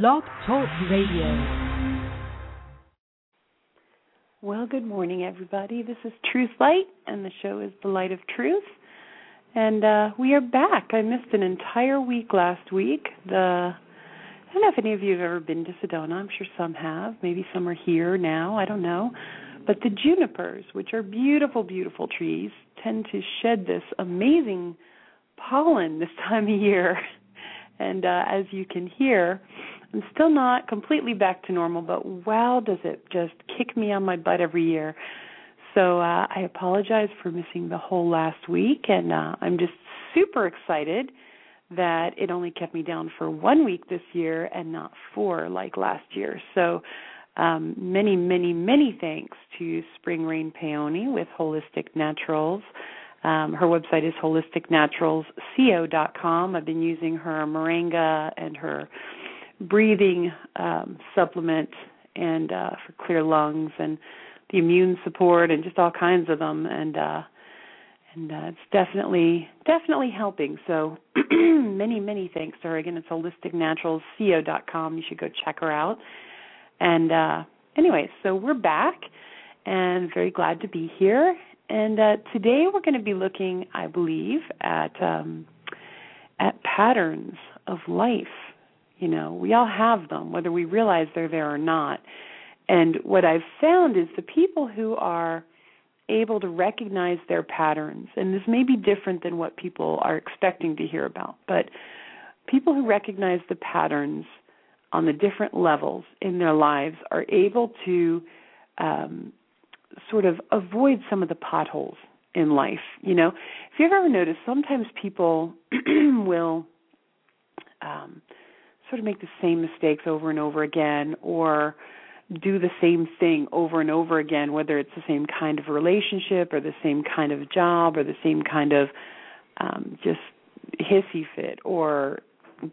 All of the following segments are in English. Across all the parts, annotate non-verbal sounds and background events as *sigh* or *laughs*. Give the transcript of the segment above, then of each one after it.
Blog Talk Radio. Well, good morning, everybody. This is Truth Light, and the show is The Light of Truth. And uh, we are back. I missed an entire week last week. The I don't know if any of you have ever been to Sedona. I'm sure some have. Maybe some are here now. I don't know. But the junipers, which are beautiful, beautiful trees, tend to shed this amazing pollen this *laughs* time of year. And uh, as you can hear, I'm still not completely back to normal, but wow, does it just kick me on my butt every year. So uh, I apologize for missing the whole last week, and uh, I'm just super excited that it only kept me down for one week this year and not four like last year. So um, many, many, many thanks to Spring Rain Peony with Holistic Naturals. Um, her website is holisticnaturalsco.com. I've been using her moringa and her breathing um, supplement and uh, for clear lungs and the immune support and just all kinds of them and uh and uh, it's definitely definitely helping. So *clears throat* many many thanks to her. Again, it's holisticnaturalsco.com. You should go check her out. And uh anyway, so we're back and very glad to be here. And uh today we're going to be looking, I believe, at um at patterns of life you know, we all have them, whether we realize they're there or not. And what I've found is the people who are able to recognize their patterns, and this may be different than what people are expecting to hear about, but people who recognize the patterns on the different levels in their lives are able to um, sort of avoid some of the potholes in life. You know, if you've ever noticed, sometimes people *clears throat* will um, sort of make the same mistakes over and over again or do the same thing over and over again whether it's the same kind of relationship or the same kind of job or the same kind of um just hissy fit or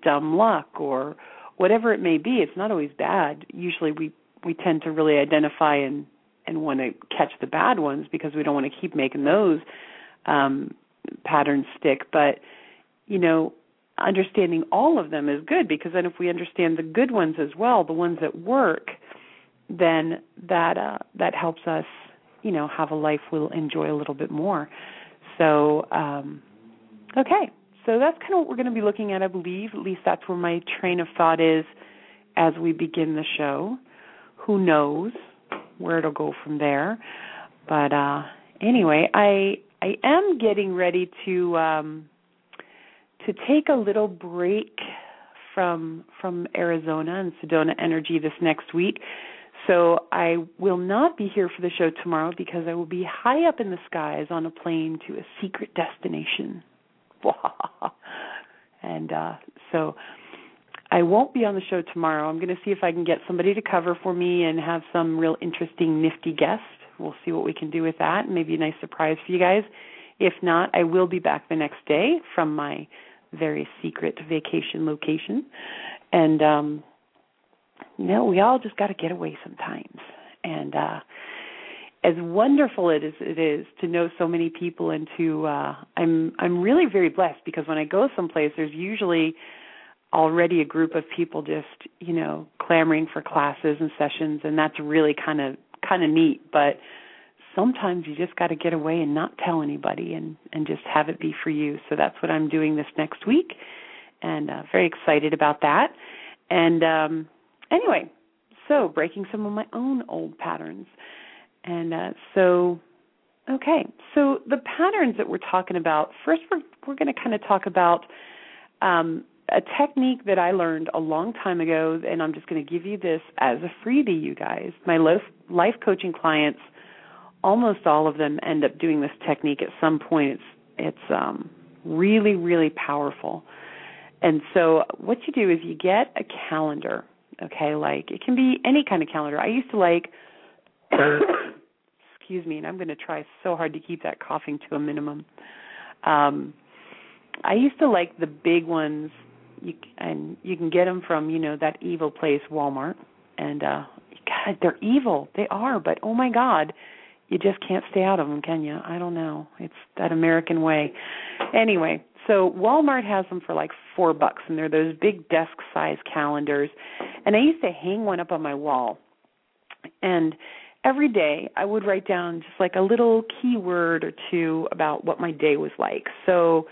dumb luck or whatever it may be it's not always bad. Usually we we tend to really identify and and want to catch the bad ones because we don't want to keep making those um patterns stick. But you know understanding all of them is good because then if we understand the good ones as well, the ones that work, then that uh, that helps us, you know, have a life we'll enjoy a little bit more. So, um, okay, so that's kind of what we're going to be looking at, I believe. At least that's where my train of thought is as we begin the show. Who knows where it'll go from there? But uh, anyway, I I am getting ready to. Um, to take a little break from from Arizona and Sedona Energy this next week. So I will not be here for the show tomorrow because I will be high up in the skies on a plane to a secret destination. *laughs* and uh so I won't be on the show tomorrow. I'm going to see if I can get somebody to cover for me and have some real interesting nifty guest. We'll see what we can do with that. Maybe a nice surprise for you guys. If not, I will be back the next day from my very secret vacation location. And um you know, we all just got to get away sometimes. And uh as wonderful it is it is to know so many people and to uh I'm I'm really very blessed because when I go someplace there's usually already a group of people just, you know, clamoring for classes and sessions and that's really kind of kind of neat, but sometimes you just got to get away and not tell anybody and and just have it be for you. So that's what I'm doing this next week, and uh, very excited about that. And um, anyway, so breaking some of my own old patterns, and uh, so okay, so the patterns that we're talking about. First, we're we're going to kind of talk about. Um, a technique that I learned a long time ago, and I'm just going to give you this as a freebie, you guys. My life, life coaching clients almost all of them end up doing this technique at some point. It's it's um, really really powerful. And so what you do is you get a calendar, okay? Like it can be any kind of calendar. I used to like *coughs* excuse me, and I'm going to try so hard to keep that coughing to a minimum. Um I used to like the big ones you and you can get them from, you know, that evil place Walmart and uh god, they're evil. They are, but oh my god, you just can't stay out of them, can you? I don't know. It's that American way. Anyway, So Walmart has them for like four bucks, and they're those big desk size calendars. And I used to hang one up on my wall. And every day I would write down just like a little keyword or two about what my day was like. So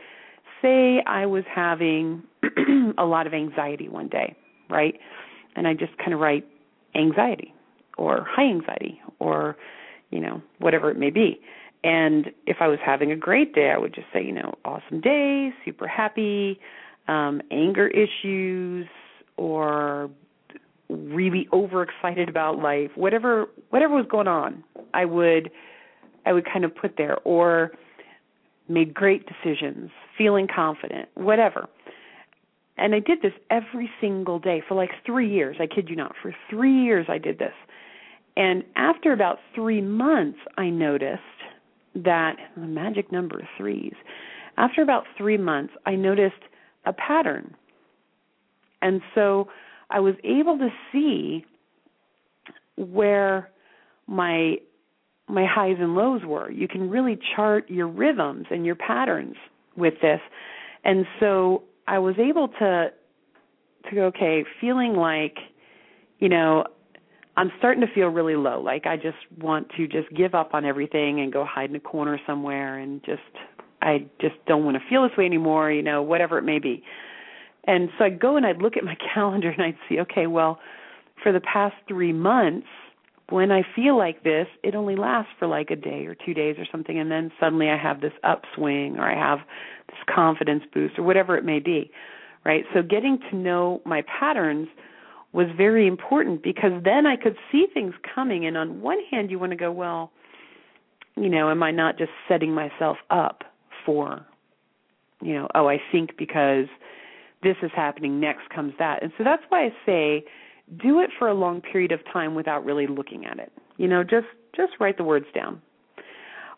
say I was having *clears throat* a lot of anxiety one day, right? And I just kind of write anxiety or high anxiety or you know whatever it may be. And if I was having a great day, I would just say, you know, awesome day, super happy, um, anger issues, or really overexcited about life, whatever whatever was going on, I would I would kind of put there or made great decisions, feeling confident, whatever. And I did this every single day for like 3 years. I kid you not, for 3 years I did this. And after about 3 months I noticed that the magic number threes. After about 3 months I noticed a pattern. And so I was able to see where my my highs and lows were. You can really chart your rhythms and your patterns with this. And so I was able to to go, okay, feeling like, you know, I'm starting to feel really low. Like I just want to just give up on everything and go hide in a corner somewhere and just I just don't want to feel this way anymore, you know, whatever it may be. And so I'd go and I'd look at my *laughs* calendar and I'd see, okay, well, for the past three months, when I feel like this, it only lasts for like a day or two days or something, and then suddenly I have this upswing or I have this confidence boost or whatever it may be, right? So getting to know my patterns was very important because then I could see things coming. And on one hand, you want to go, well, you know, am I not just setting myself up for, you know, oh, I think because this is happening, next comes that. And so that's why I say do it for a long period of time without really looking at it. You know, just just write the words down.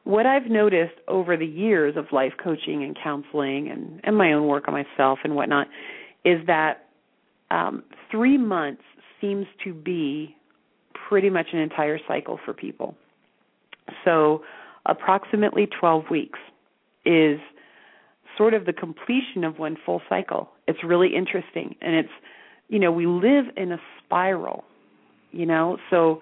What I've noticed over the years of life coaching and counseling and, and my own work on myself and whatnot is that um, three months seems to be pretty much an entire cycle for people. So, approximately 12 weeks is sort of the completion of one full cycle. It's really interesting. And it's, you know, we live in a spiral, you know, so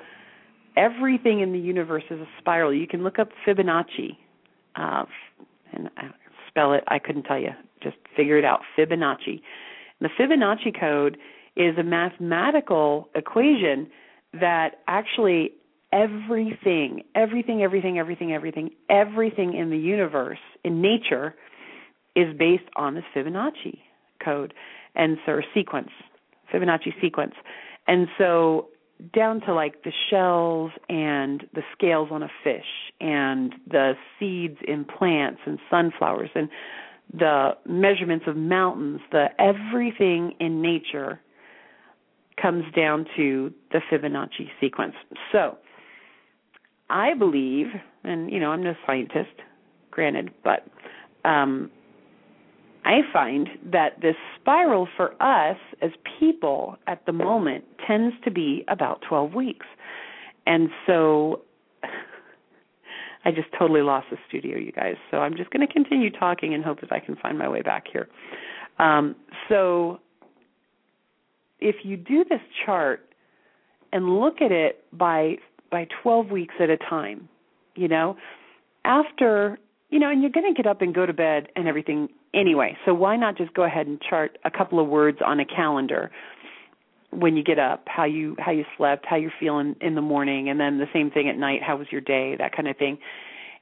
everything in the universe is a spiral. You can look up Fibonacci, uh, and spell it, I couldn't tell you, just figure it out. Fibonacci. The Fibonacci code is a mathematical equation that actually everything, everything, everything, everything, everything, everything in the universe, in nature, is based on this Fibonacci code and so sequence, Fibonacci sequence. And so down to like the shells and the scales on a fish and the seeds in plants and sunflowers and the measurements of mountains, the everything in nature comes down to the Fibonacci sequence. So, I believe, and you know, I'm no scientist, granted, but um, I find that this spiral for us as people at the moment tends to be about 12 weeks. And so I just totally lost the studio, you guys. So I'm just going to continue talking and hope that I can find my way back here. Um, so if you do this chart and look at it by by 12 weeks at a time, you know, after you know, and you're going to get up and go to bed and everything anyway. So why not just go ahead and chart a couple of words on a calendar when you get up, how you how you slept, how you're feeling in the morning, and then the same thing at night, how was your day, that kind of thing.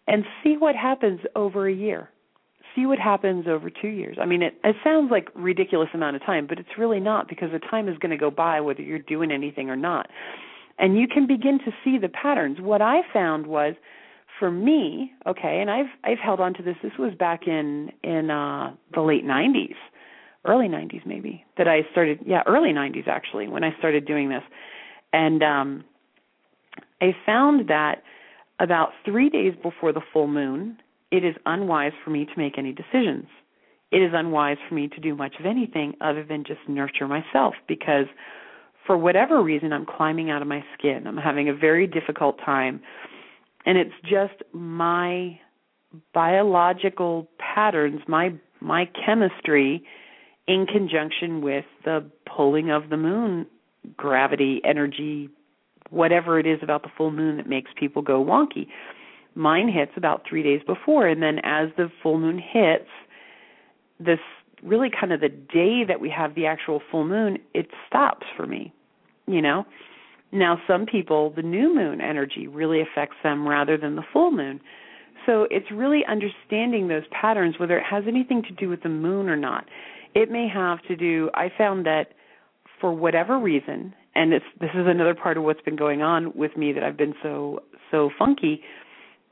And see what happens over a year. See what happens over 2 years. I mean, it it sounds like ridiculous amount of time, but it's really not because the time is going to go by whether you're doing anything or not. And you can begin to see the patterns. What I found was for me, okay, and I've I've held on to this. This was back in in uh the late 90s, early 90s maybe that I started. Yeah, early 90s actually when I started doing this, and um I found that about three days before the full moon, it is unwise for me to make any decisions. It is unwise for me to do much of anything other than just nurture myself because for whatever reason I'm climbing out of my skin. I'm having a very difficult time and it's just my biological patterns my my chemistry in conjunction with the pulling of the moon, gravity, energy, whatever it is about the full moon that makes people go wonky. Mine hits about three days before, and then as the full moon hits, this really kind of the day that we have the actual full moon, it stops for me, you know? Now, some people, the new moon energy really affects them rather than the full moon. So it's really understanding those patterns, whether it has anything to do with the moon or not. It may have to do, I found that for whatever reason, and this is another part of what's been going on with me that I've been so, so funky,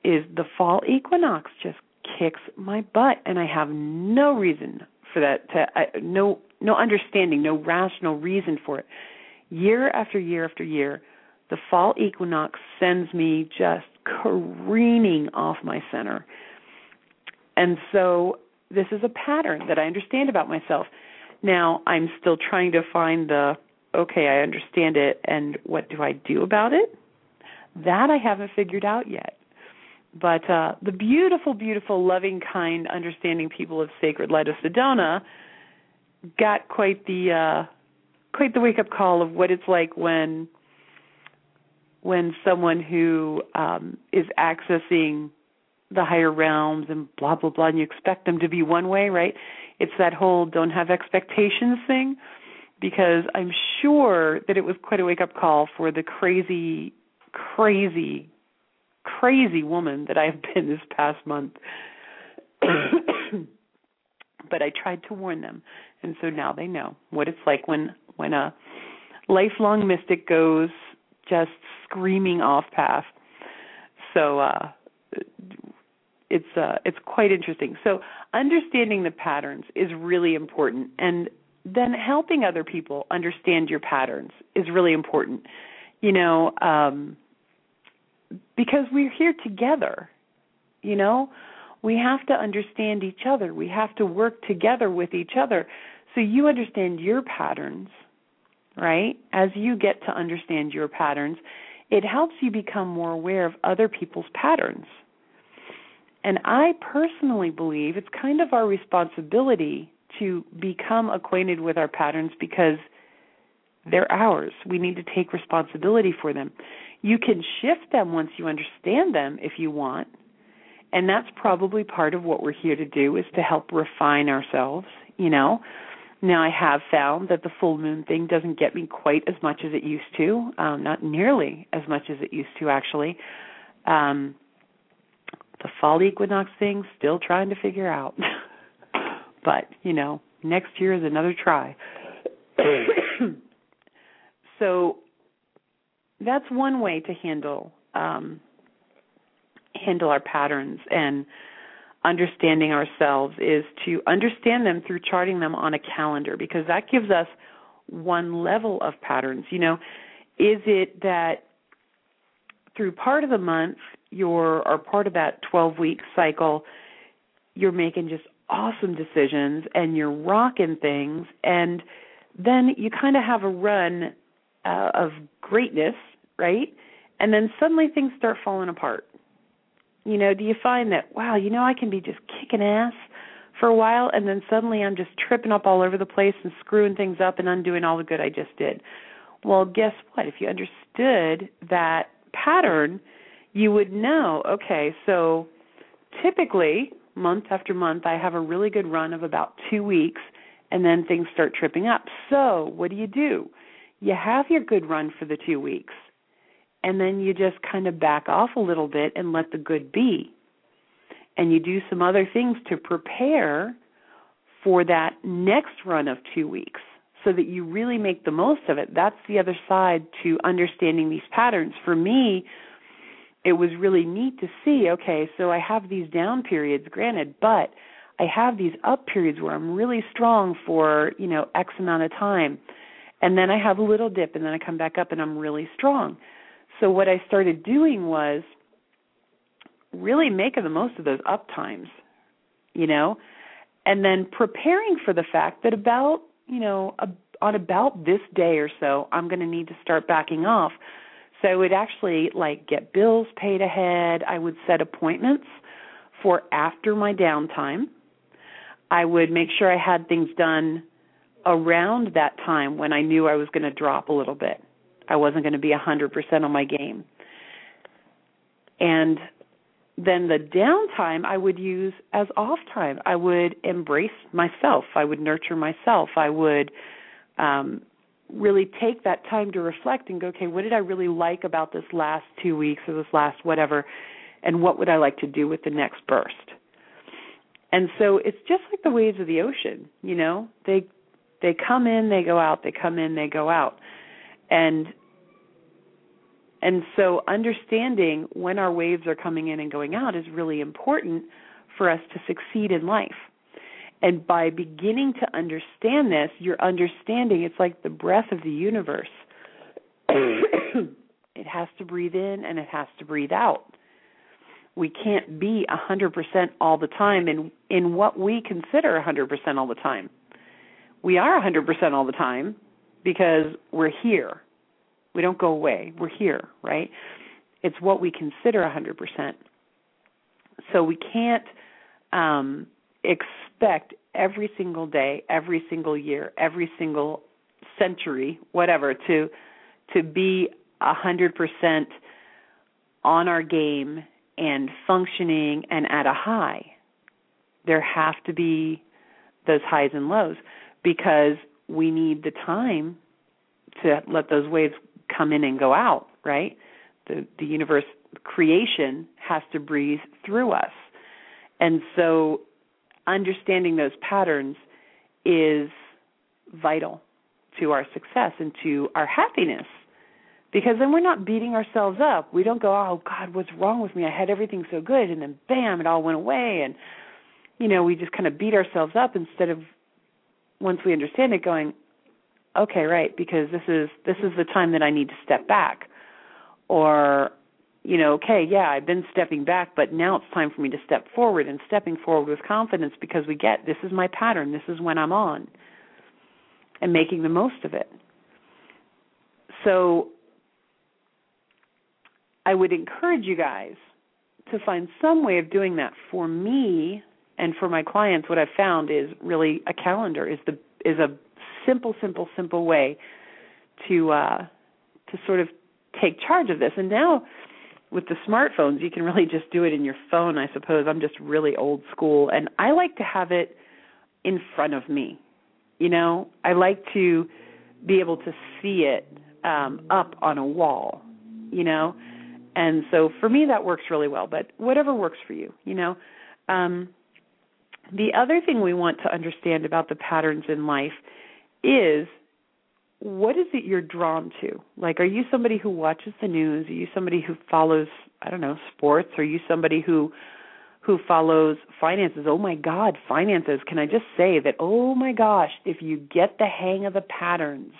is the fall equinox just kicks my butt, and I have no reason for that, to, uh, no, no understanding, no rational reason for it. Year after year after year, the fall equinox sends me just careening off my center. And so this is a pattern that I understand about myself. Now I'm still trying to find the okay, I understand it and what do I do about it? That I haven't figured out yet. But uh the beautiful, beautiful, loving, kind, understanding people of Sacred Light of Sedona got quite the uh quite the wake up call of what it's like when when someone who um, is accessing the higher realms and blah blah blah and you expect them to be one way right it's that whole don't have expectations thing because i'm sure that it was quite a wake up call for the crazy crazy crazy woman that i've *laughs* been this past month *coughs* but i tried to warn them and so now they know what it's like when when a lifelong mystic goes just screaming off path. So uh it's uh it's quite interesting. So understanding the patterns is really important and then helping other people understand your patterns is really important. You know, um because we're here together. You know, we have to understand each other. We have to work together with each other. So you understand your patterns right? As you get to understand your patterns, it helps you become more aware of other people's patterns. And I personally believe it's kind of our responsibility to become acquainted with our patterns because they're ours. We need to take responsibility for them. You can shift them once you understand them if you want. And that's probably part of what we're here to do is to help refine ourselves, you know. Now, I have found that the full moon thing doesn't get me quite as much as it used to, um, not nearly as much as it used to, actually. Um, the fall equinox thing, still trying to figure out. *laughs* but, you know, next year is another try. *coughs* so, that's one way to handle um, handle our patterns and understanding ourselves is to understand them through charting them on a calendar because that gives us one level of patterns. You know, is it that through part of the month you're or part of that 12 week cycle you're making just awesome decisions and you're rocking things and then you kind of have a run uh, of greatness, right? And then suddenly things start falling apart you know, do you find that wow, you know, I can be just kicking ass for a while and then suddenly I'm just tripping up all over the place and screwing things up and undoing all the good I just did. Well, guess what? If you understood that pattern, you would know, okay, so typically month after month I have a really good run of about 2 weeks and then things start tripping up. So, what do you do? You have your good run for the 2 weeks and then you just kind of back off a little bit and let the good be. And you do some other things to prepare for that next run of two weeks so that you really make the most of it. That's the other side to understanding these patterns. For me, it was really neat to see okay, so I have these down periods, granted, but I have these up periods where I'm really strong for, you know, X amount of time. And then I have a little dip and then I come back up and I'm really strong. So what I started doing was really making the most of those up times, you know, and then preparing for the fact that about, you know, a, on about this day or so, I'm going to need to start backing off. So I would actually like get bills paid ahead. I would set appointments for after my downtime. I would make sure I had things done around that time when I knew I was going to drop a little bit. I wasn't going to be 100% on my game. And then the downtime I would use as off time. I would embrace myself. I would nurture myself. I would um, really take that time to reflect and go, okay, what did I really like about this last two weeks or this last whatever, and what would I like to do with the next burst? And so it's just like the waves of the ocean, you know. They they come in, they go out, they come in, they go out. And and so understanding when our waves are coming in and going out is really important for us to succeed in life. And by beginning to understand this, you're understanding it's like the breath of the universe. *coughs* it has to breathe in and it has to breathe out. We can't be 100% all the time in in what we consider 100% all the time. We are 100% all the time because we're here we don't go away. We're here, right? It's what we consider 100%. So we can't um, expect every single day, every single year, every single century, whatever, to to be a 100% on our game and functioning and at a high. There have to be those highs and lows because we need the time to let those waves come in and go out, right? The the universe creation has to breathe through us. And so understanding those patterns is vital to our success and to our happiness. Because then we're not beating ourselves up. We don't go, "Oh God, what's wrong with me? I had everything so good and then bam, it all went away." And you know, we just kind of beat ourselves up instead of once we understand it going, okay, right, because this is this is the time that I need to step back. Or, you know, okay, yeah, I've been stepping back, but now it's time for me to step forward and stepping forward with confidence because we get this is my pattern, this is when I'm on. And making the most of it. So I would encourage you guys to find some way of doing that. For me and for my clients, what I've found is really a calendar is the is a simple, simple, simple way to uh, to sort of take charge of this. And now with the smartphones, you can really just do it in your phone. I suppose I'm just really old school, and I like to have it in front of me. You know, I like to be able to see it um, up on a wall. You know, and so for me that works really well. But whatever works for you, you know. Um, the other thing we want to understand about the patterns in life is what is it you're drawn to? Like, are you somebody who watches the news? Are you somebody who follows, I don't know, sports? Are you somebody who who follows finances? Oh my God, finances! Can I just say that? Oh my gosh, if you get the hang of the patterns,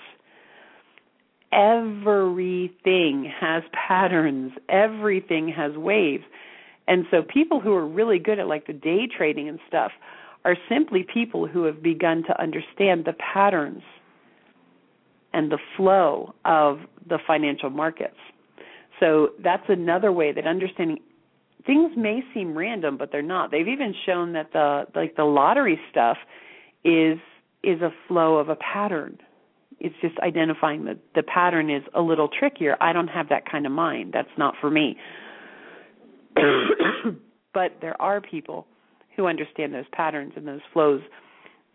everything has patterns. Everything has waves, and so people who are really good at like the day trading and stuff are simply people who have begun to understand the patterns and the flow of the financial markets. So that's another way that understanding things may seem random but they're not. They've even shown that the like the lottery stuff is is a flow of a pattern. It's just identifying that the pattern is a little trickier. I don't have that kind of mind. That's not for me. *coughs* but there are people who understand those patterns and those flows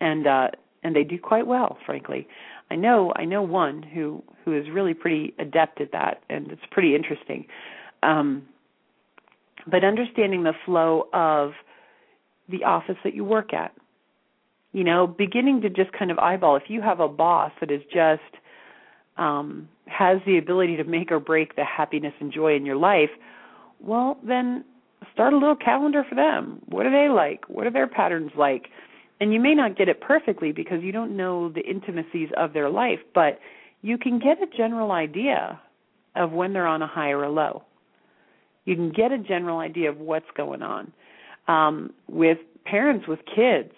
and uh and they do quite well frankly i know i know one who who is really pretty adept at that and it's pretty interesting um but understanding the flow of the office that you work at you know beginning to just kind of eyeball if you have a boss that is just um has the ability to make or break the happiness and joy in your life well then start a little calendar for them. What are they like? What are their patterns like? And you may not get it perfectly because you don't know the intimacies of their life, but you can get a general idea of when they're on a high or a low. You can get a general idea of what's going on. Um, with parents with kids,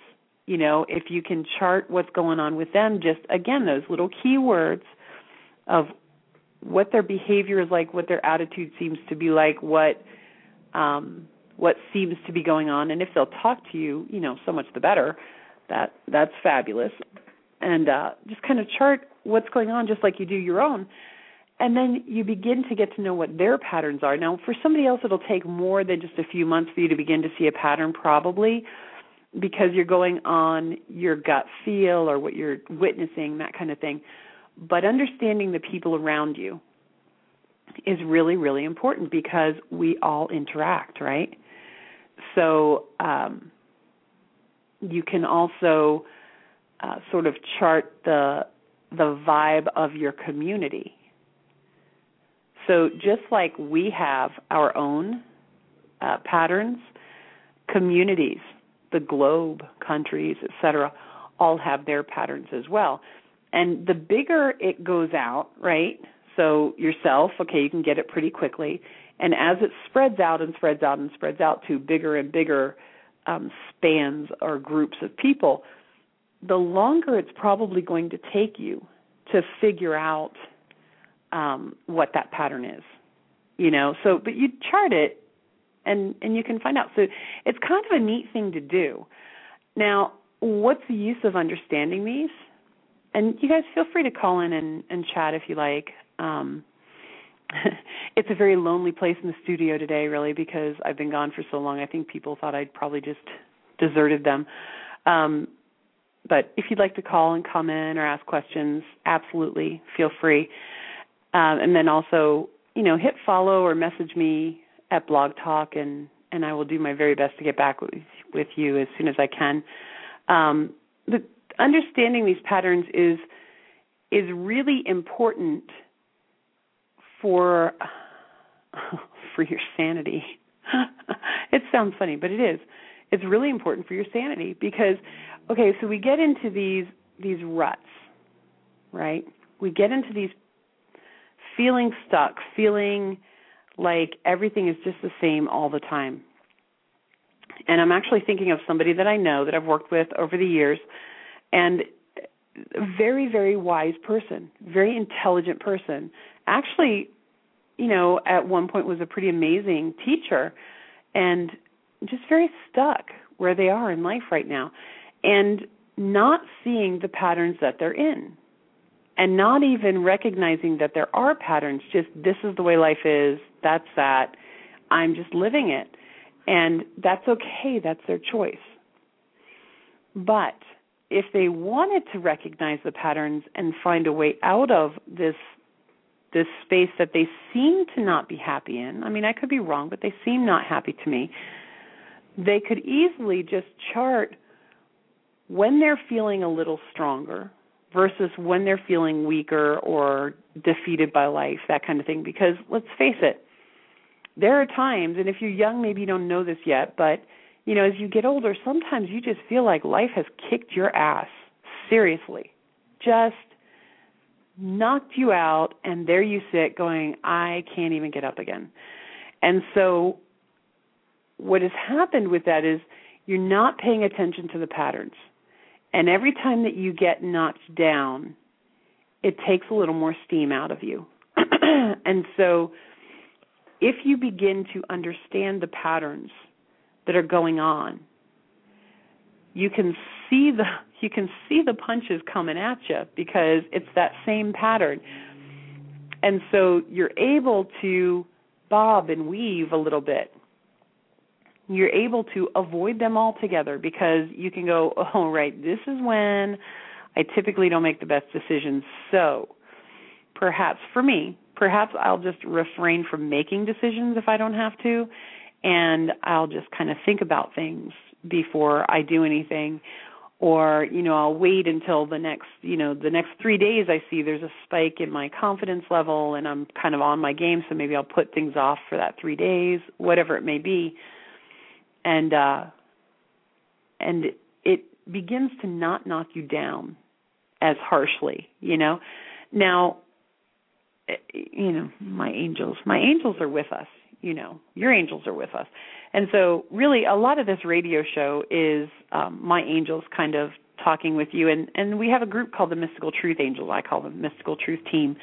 you know, if you can chart what's going on with them, just again, those little keywords of what their behavior is like, what their attitude seems to be like, what um, what seems to be going on, and if they'll talk to you, you know, so much the better. That that's fabulous. And uh just kind of chart what's going on just like you do your own. And then you begin to get to know what their patterns are. Now, for somebody else it'll take more than just a few months for you to begin to see a pattern probably because you're going on your gut feel or what you're witnessing, that kind of thing. But understanding the people around you is really, really important because we all interact, right? So um, you can also uh, sort of chart the the vibe of your community. So just like we have our own uh, patterns, communities, the globe, countries, etc., all have their patterns as well. And the bigger it goes out, right? So yourself, okay, you can get it pretty quickly. And as it spreads out and spreads out and spreads out to bigger and bigger um, spans or groups of people, the longer it's probably going to take you to figure out um, what that pattern is. You know, so but you chart it and and you can find out. So it's kind of a neat thing to do. Now, what's the use of understanding these? And you guys feel free to call in and, and chat if you like. Um, *laughs* it's a very lonely place in the studio today, really, because I've been gone for so long. I think people thought I'd probably just deserted them. Um, but if you'd like to call and comment or ask questions, absolutely feel free. Um, and then also, you know, hit follow or message me at Blog Talk, and and I will do my very best to get back with with you as soon as I can. Um, the understanding these patterns is is really important for *laughs* for your sanity. *laughs* it sounds funny, but it is. It's really important for your sanity because okay, so we get into these these ruts, right? We get into these feeling stuck, feeling like everything is just the same all the time. And I'm actually thinking of somebody that I know that I've worked with over the years and a very very wise person, very intelligent person. Actually, you know, at one point was a pretty amazing teacher and just very stuck where they are in life right now and not seeing the patterns that they're in and not even recognizing that there are patterns just this is the way life is that's that i'm just living it. And that's okay that's their choice. But if they wanted to recognize the patterns and find a way out of this this space that they seem to not be happy in. I mean, I could be wrong, but they seem not happy to me. They could easily just chart when they're feeling a little stronger versus when they're feeling weaker or defeated by life, that kind of thing. Because let's face it, there are times, and if you're young, maybe you don't know this yet, but you know, as you get older, sometimes you just feel like life has kicked your ass. Seriously. Just knocked you out, and there you sit going, I can't even get up again. And so, what has happened with that is you're not paying attention to the patterns. And every time that you get knocked down, it takes a little more steam out of you. *clears throat* and so, if you begin to understand the patterns that are going on, you can see the you can see the punches coming at you because it's that same pattern. And so you're able to bob and weave a little bit. You're able to avoid them altogether because you can go, *laughs* oh, right, this is when I typically don't make the best decisions. So perhaps for me, perhaps I'll just refrain from making decisions if I don't have to, and I'll just kind of think about things before I do anything or you know I'll wait until the next you know the next 3 days I see there's a spike in my confidence level and I'm kind of on my game so maybe I'll put things off for that 3 days whatever it may be. And uh and it begins to not knock you down as harshly you know? Now eh, you know my angels my angels are with us you know your angels are with us and so, really, a lot of this radio show is um, my angels kind of talking with you. And and we have a group called the Mystical Truth Angels. I call them Mystical Truth Team.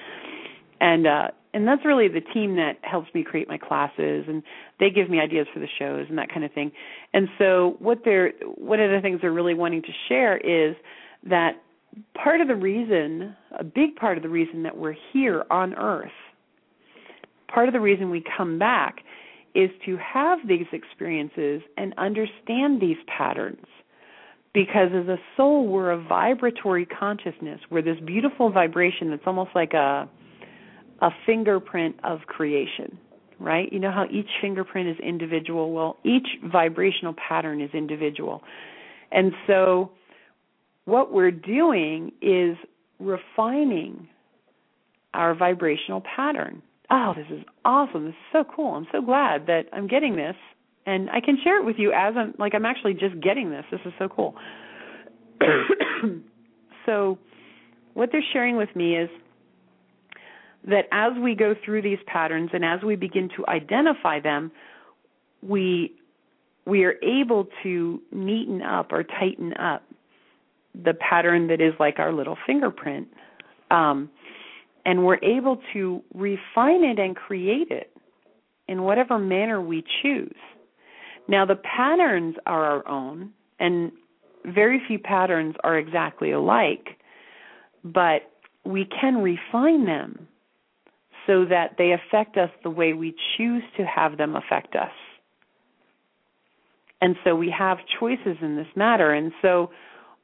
And uh, and that's really the team that helps me create my classes and they give me ideas for the shows and that kind of thing and so what they're one of the things they're really wanting to share is that part of the reason a big part of the reason that we're here on earth part of the reason we come back is to have these experiences and understand these patterns. Because as a soul we're a vibratory consciousness. We're this beautiful vibration that's almost like a a fingerprint of creation right? You know how each fingerprint is individual? Well each vibrational pattern is individual. And so what we're doing is refining our vibrational pattern oh this is awesome this is so cool i'm so glad that i'm getting this and I can share it with you as I'm like I'm actually just getting this. This is so cool. *coughs* so what they're sharing with me is that as we go through these patterns and as we begin to identify them, we we are able to neaten up or tighten up the pattern that is like our little fingerprint. Um, and we're able to refine it and create it in whatever manner we choose. Now, the patterns are our own, and very few patterns are exactly alike, but we can refine them so that they affect us the way we choose to have them affect us. And so we have choices in this matter. And so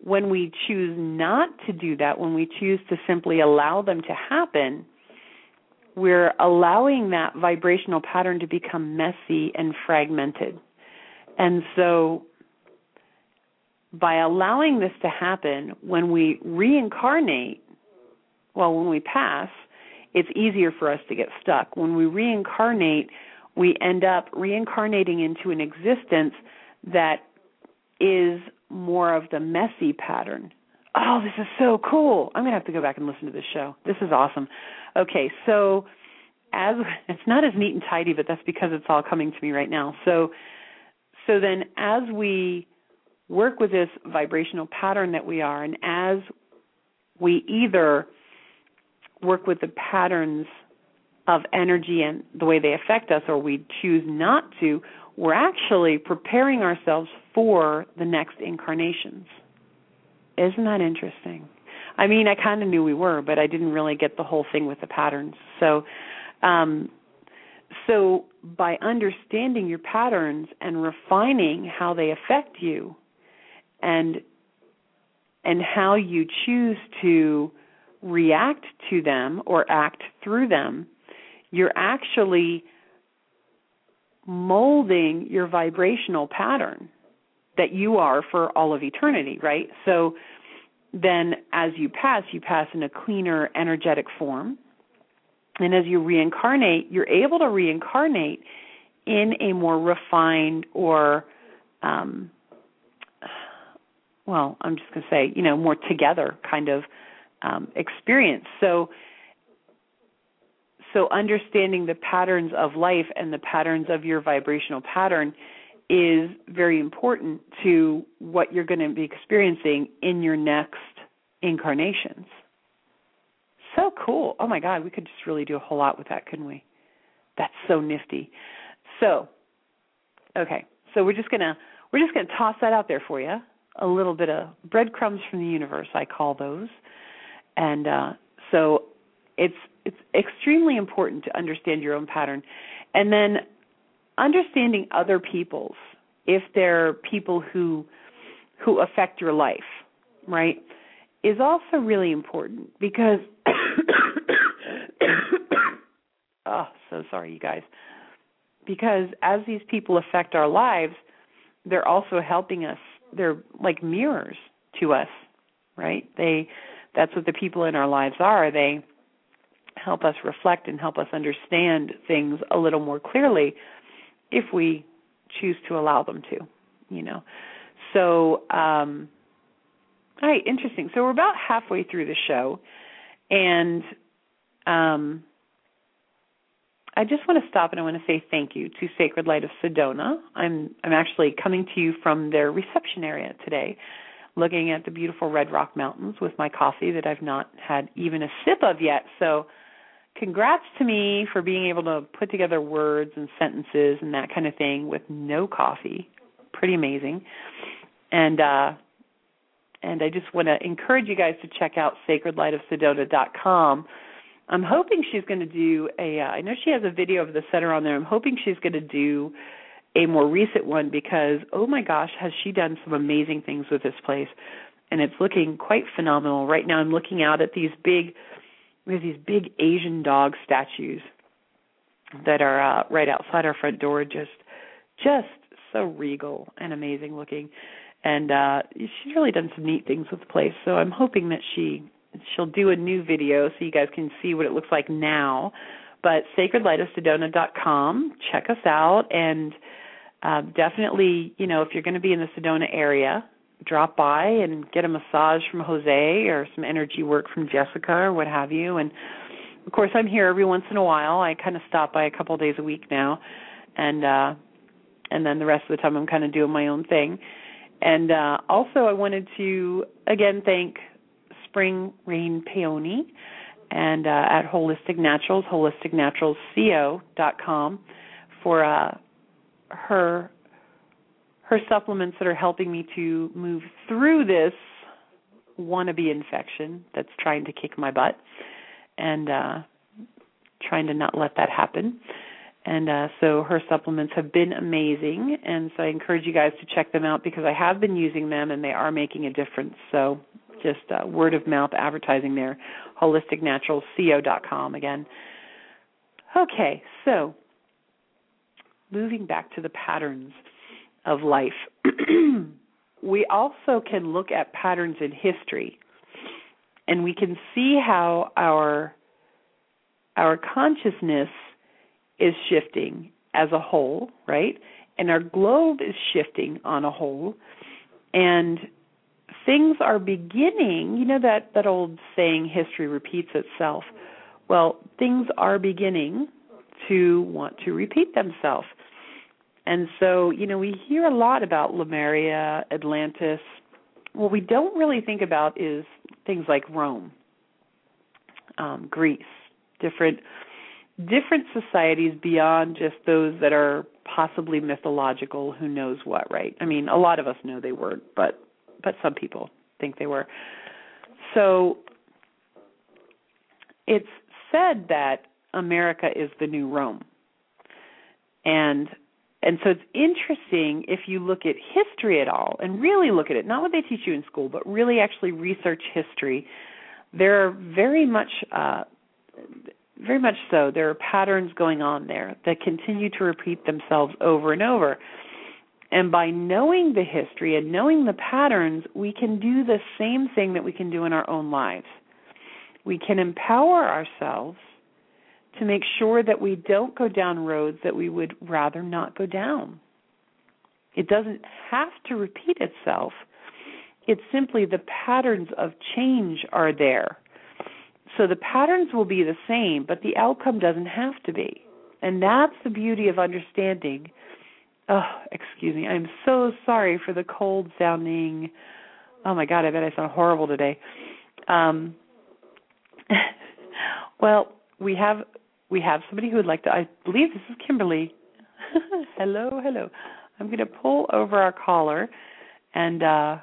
when we choose not to do that, when we choose to simply allow them to happen, we're allowing that vibrational pattern to become messy and fragmented. And so, by allowing this to happen, when we reincarnate, well, when we pass, it's easier for us to get stuck. When we reincarnate, we end up reincarnating into an existence that is more of the messy pattern. Oh, this is so cool. I'm going to have to go back and listen to this show. This is awesome. Okay, so as *laughs* it's not as neat and tidy, but that's because it's all coming to me right now. So so then, as we work with this vibrational pattern that we are, and as we either work with the patterns of energy and the way they affect us, or we choose not to, we're actually preparing ourselves for the next incarnations. Isn't that interesting? I mean, I kind of knew we were, but I didn't really get the whole thing with the patterns. So, um, so by understanding your patterns and refining how they affect you and and how you choose to react to them or act through them, you're actually molding your vibrational pattern that you are for all of eternity, right? So then as you pass, you pass in a cleaner energetic form and as you reincarnate, you're able to reincarnate in a more refined or, um, well, I'm just going to say, you know, more together kind of um, experience. So, so understanding the patterns of life and the patterns of your vibrational pattern is very important to what you're going to be experiencing in your next incarnations so cool. Oh my God, we could just really do a whole lot with that, couldn't we? That's so nifty. So, okay, so we're just gonna we're just gonna toss that out there for you. A little bit of breadcrumbs from the universe, I call those, and uh, so it's it's extremely important to understand your own pattern, and then understanding other people's if they're people who who affect your life, right? is also really important because *coughs* oh, so sorry you guys. Because as these people affect our lives, they're also helping us. They're like mirrors to us, right? They that's what the people in our lives are. They help us reflect and help us understand things a little more clearly if we choose to allow them to, you know. So um all right, interesting. So we're about halfway through the show, and um, I just want to stop and I want to say thank you to Sacred Light of Sedona. I'm I'm actually coming to you from their reception area today, looking at the beautiful Red Rock Mountains with my coffee that I've not had even a sip of yet. So, congrats to me for being able to put together words and sentences and that kind of thing with no coffee. Pretty amazing. And uh and I just want to encourage you guys to check out sacredlightofsedona.com. I'm hoping she's going to do a. Uh, I know she has a video of the center on there. I'm hoping she's going to do a more recent one because oh my gosh, has she done some amazing things with this place, and it's looking quite phenomenal. Right now, I'm looking out at these big, we have these big Asian dog statues that are uh, right outside our front door, just, just so regal and amazing looking. And uh she's really done some neat things with the place. So i'm hoping that she she'll do a new video so you guys can see what it looks like now. But sacredlightofsedona.com check us out. And uh, definitely you know if you're going to be in the sedona area drop by and get a massage from jose or some energy work from jessica or what have you. And of course i'm here every once in a while. I kind of stop by a couple of days a week now. And uh and then the rest of the time i'm kind of doing my own thing. And uh, also, I wanted to again thank Spring Rain Peony and uh, at Holistic Naturals, holisticnaturalsco.com, for uh, her her supplements that are helping me to move through this wannabe infection that's trying to kick my butt, and uh, trying to not let that happen. And uh, so her supplements have been amazing. And so i encourage you guys to check them out because i have been using them and they are making a difference. So just uh, word of mouth advertising there holisticnaturalsco.com again. Okay so moving back to the patterns of life *clears throat* we also can look at patterns in history and we can see how our our consciousness is shifting as a whole, right? And our globe is shifting on a whole. And things are beginning, you know that that old saying history repeats itself. Well, things are beginning to want to repeat themselves. And so, you know, we hear a lot about Lemuria, Atlantis. What we don't really think about is things like Rome, um, Greece, different different societies beyond just those that are possibly mythological who knows what right? I mean a lot of us know they weren't but but some people think they were. So it's said that america is the new rome. And and so it's interesting if you look at history at all and really look at it not what they teach you in school but really actually research history there are very much uh very much so. There are patterns going on there that continue to repeat themselves over and over. And by knowing the history and knowing the patterns, we can do the same thing that we can do in our own lives. We can empower ourselves to make sure that we don't go down roads that we would rather not go down. It doesn't have to repeat itself. It's simply the patterns of change are there so the patterns will be the same, but the outcome doesn't have to be. And that's the beauty of understanding. Oh, excuse me. I'm so sorry for the cold sounding. Oh my god, I bet I sound horrible today. Um *laughs* well, we have we have somebody who would like to I believe this is Kimberly. *laughs* hello, hello. I'm going to pull over our caller and uh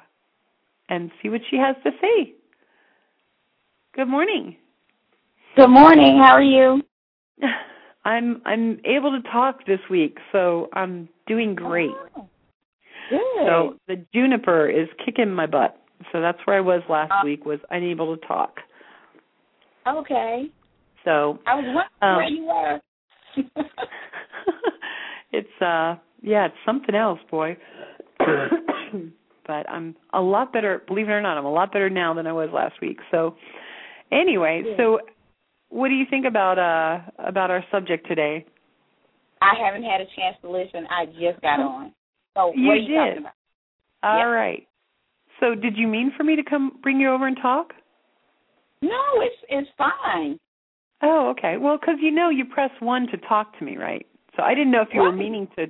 and see what she has to say. Good morning. Good morning. How are you? *laughs* I'm I'm able to talk this week, so I'm doing great. Oh, good. So the juniper is kicking my butt. So that's where I was last uh, week was unable to talk. Okay. So I was wondering um, where you were. *laughs* it's uh yeah, it's something else, boy. *coughs* but I'm a lot better, believe it or not, I'm a lot better now than I was last week. So anyway, yeah. so what do you think about uh about our subject today? I haven't had a chance to listen. I just got on. So you what are you did. talking about? All yep. right. So did you mean for me to come bring you over and talk? No, it's it's fine. Oh, okay. Well, because you know you press one to talk to me, right? So I didn't know if you were meaning to.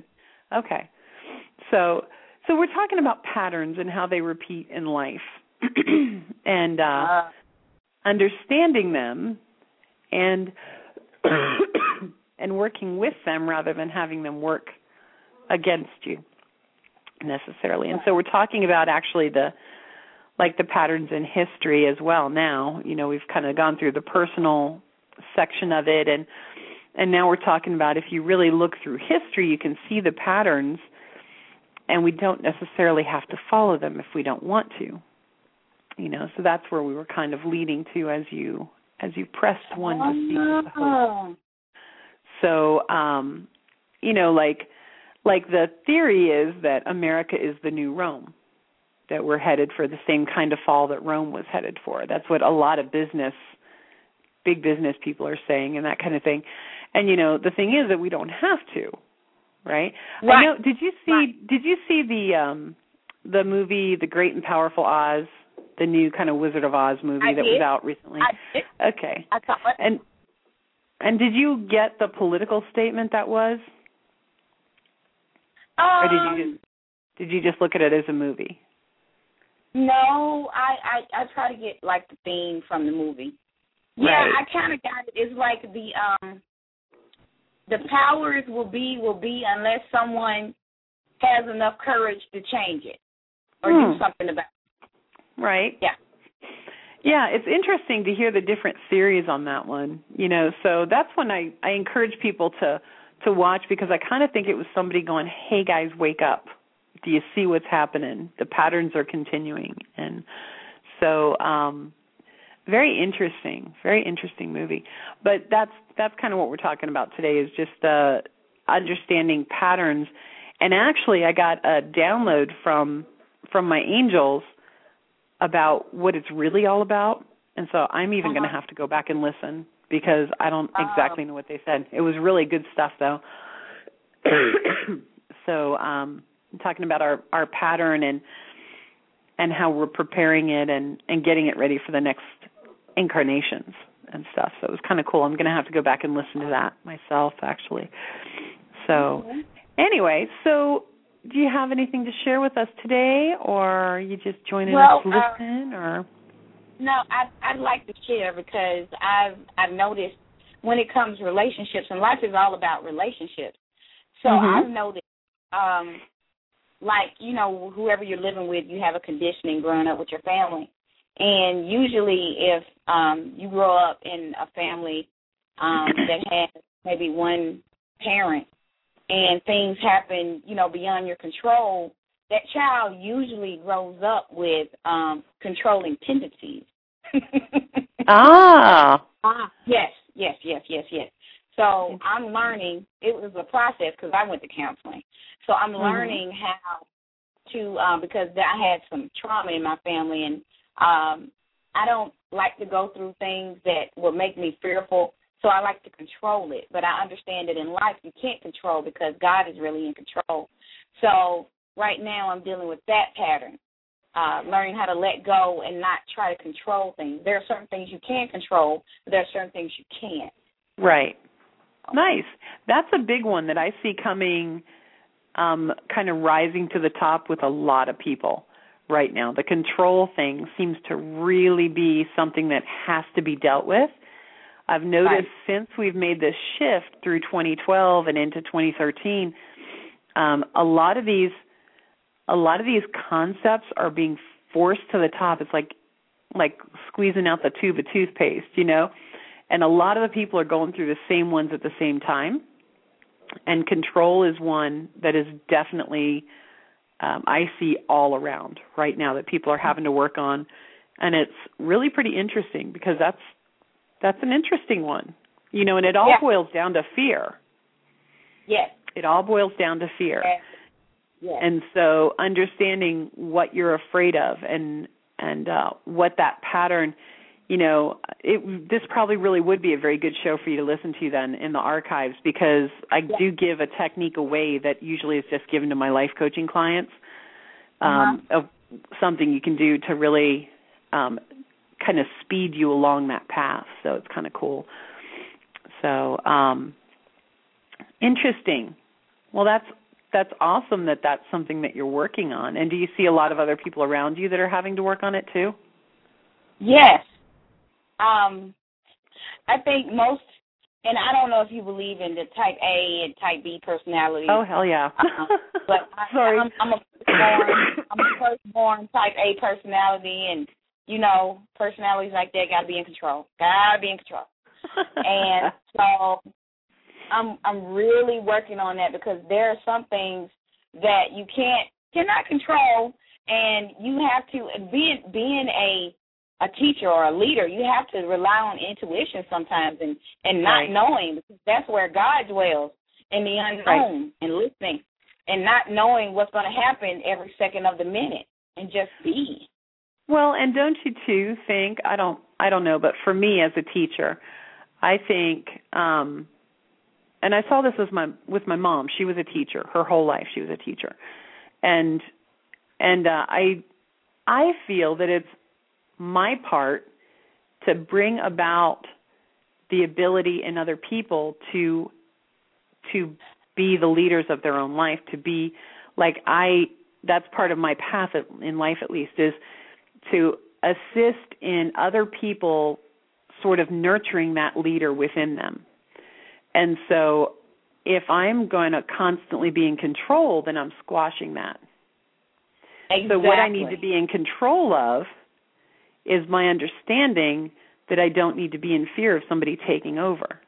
Okay. So so we're talking about patterns and how they repeat in life, *clears throat* and uh, uh, understanding them and *clears throat* and working with them rather than having them work against you necessarily. And so we're talking about actually the like the patterns in history as well now. You know, we've kind of gone through the personal section of it and and now we're talking about if you really look through history, you can see the patterns and we don't necessarily have to follow them if we don't want to. You know, so that's where we were kind of leading to as you as you pressed one to with the. So, um, you know, like like the theory is that America is the new Rome, that we're headed for the same kind of fall that Rome was headed for. That's what a lot of business, big business people are saying, and that kind of thing. And you know, the thing is that we don't have to, right? I Right. know. Did you see? Right. Did you see the um the movie, The Great and Powerful Oz, the new kind of Wizard of Oz movie I that did. was out recently? I did. Okay. I saw it. And and did you get the political statement that was, or did Um, you just did you just look at it as a movie? No, I, I I try to get like the theme from the movie. Yeah, Right. I kind of got it. It's like the um the powers will be will be unless someone has enough courage to change it or Hmm. do something about it. Right. Yeah. Yeah, it's interesting to hear the different theories on that one. You know, so that's when I I encourage people to to watch because I kind of think it was somebody going, "Hey guys, wake up. Do you see what's happening? The patterns are continuing." And so um very interesting, very interesting movie. But that's that's kind of what we're talking about today is just uh understanding patterns. And actually I got a download from from my angels about what it's really all about. And so I'm even going to Uh-huh. have to go back and listen because I don't Oh. exactly know what they said. It was really good stuff though. *coughs* so um talking about our our pattern and and how we're preparing it and and getting it ready for the next incarnations and stuff. So it was kind of cool. I'm going to have to go back and listen to that myself actually. So Mhm. anyway, so do you have anything to share with us today or are you just joining Well, us to listen or No, I I'd like to share because I've I've noticed when it comes to relationships and life is all about relationships. So Mhm. I've noticed um like, you know, whoever you're living with, you have a conditioning growing up with your family. And usually if um you grow up in a family um *clears throat* that has maybe one parent and things happen, you know, beyond your control, that child usually grows up with um controlling tendencies. *laughs* Ah. Ah, yes, yes, yes, yes, yes. So I'm learning. It was a process because I went to counseling. So I'm Mhm. learning how to um, because I had some trauma in my family, and um, I don't like to go through things that will make me fearful. So I like to control it, but I understand that in life you can't control because God is really in control. So right now I'm dealing with that pattern uh, learning how to let go and not try to control things. There are certain things you can control, but there are certain things you can't. Right. Nice. That's a big one that I see coming um kind of rising to the top with a lot of people right now. The control thing seems to really be something that has to be dealt with. I've noticed since we've made this shift through 2012 and into 2013, um, a lot of these, a lot of these concepts are being forced to the top. It's like, like squeezing out the tube of toothpaste, you know. And a lot of the people are going through the same ones at the same time. And control is one that is definitely um, I see all around right now that people are having to work on, and it's really pretty interesting because that's that's an interesting one, you know, and it all Yeah. boils down to fear. Yes. It all boils down to fear, Yes. Yes. and so understanding what you're afraid of and and uh, what that pattern, you know, it this probably really would be a very good show for you to listen to then in the archives because I Yeah. do give a technique away that usually is just given to my life coaching clients um, of something you can do to really um, kind of speed you along that path. So it's kind of cool. So um, interesting. Well, that's that's awesome that that's something that you're working on. And do you see a lot of other people around you that are having to work on it too? Yes. Um, I think most and I don't know if you believe in the type A and type B personality. Oh hell yeah! uh, but *laughs* Sorry, I, I'm, I'm a firstborn, I'm a firstborn type A personality, and you know, personalities like that got to be in control. Got to be in control. and *laughs* so, I'm I'm really working on that because there are some things that you can't cannot control, and you have to being being a a teacher or a leader, you have to rely on intuition sometimes and and not right. knowing because that's where God dwells in the unknown right. and listening and not knowing what's going to happen every second of the minute and just be. Well, and don't you too think I don't I don't know, but for me as a teacher, I think um and I saw this with my with my mom. She was a teacher her whole life. She was a teacher. And and uh I I feel that it's my part to bring about the ability in other people to to be the leaders of their own life to be like i that's part of my path in life at least is to assist in other people sort of nurturing that leader within them and so if i'm going to constantly be in control then i'm squashing that exactly. so what i need to be in control of is my understanding that I don't need to be in fear of somebody taking over.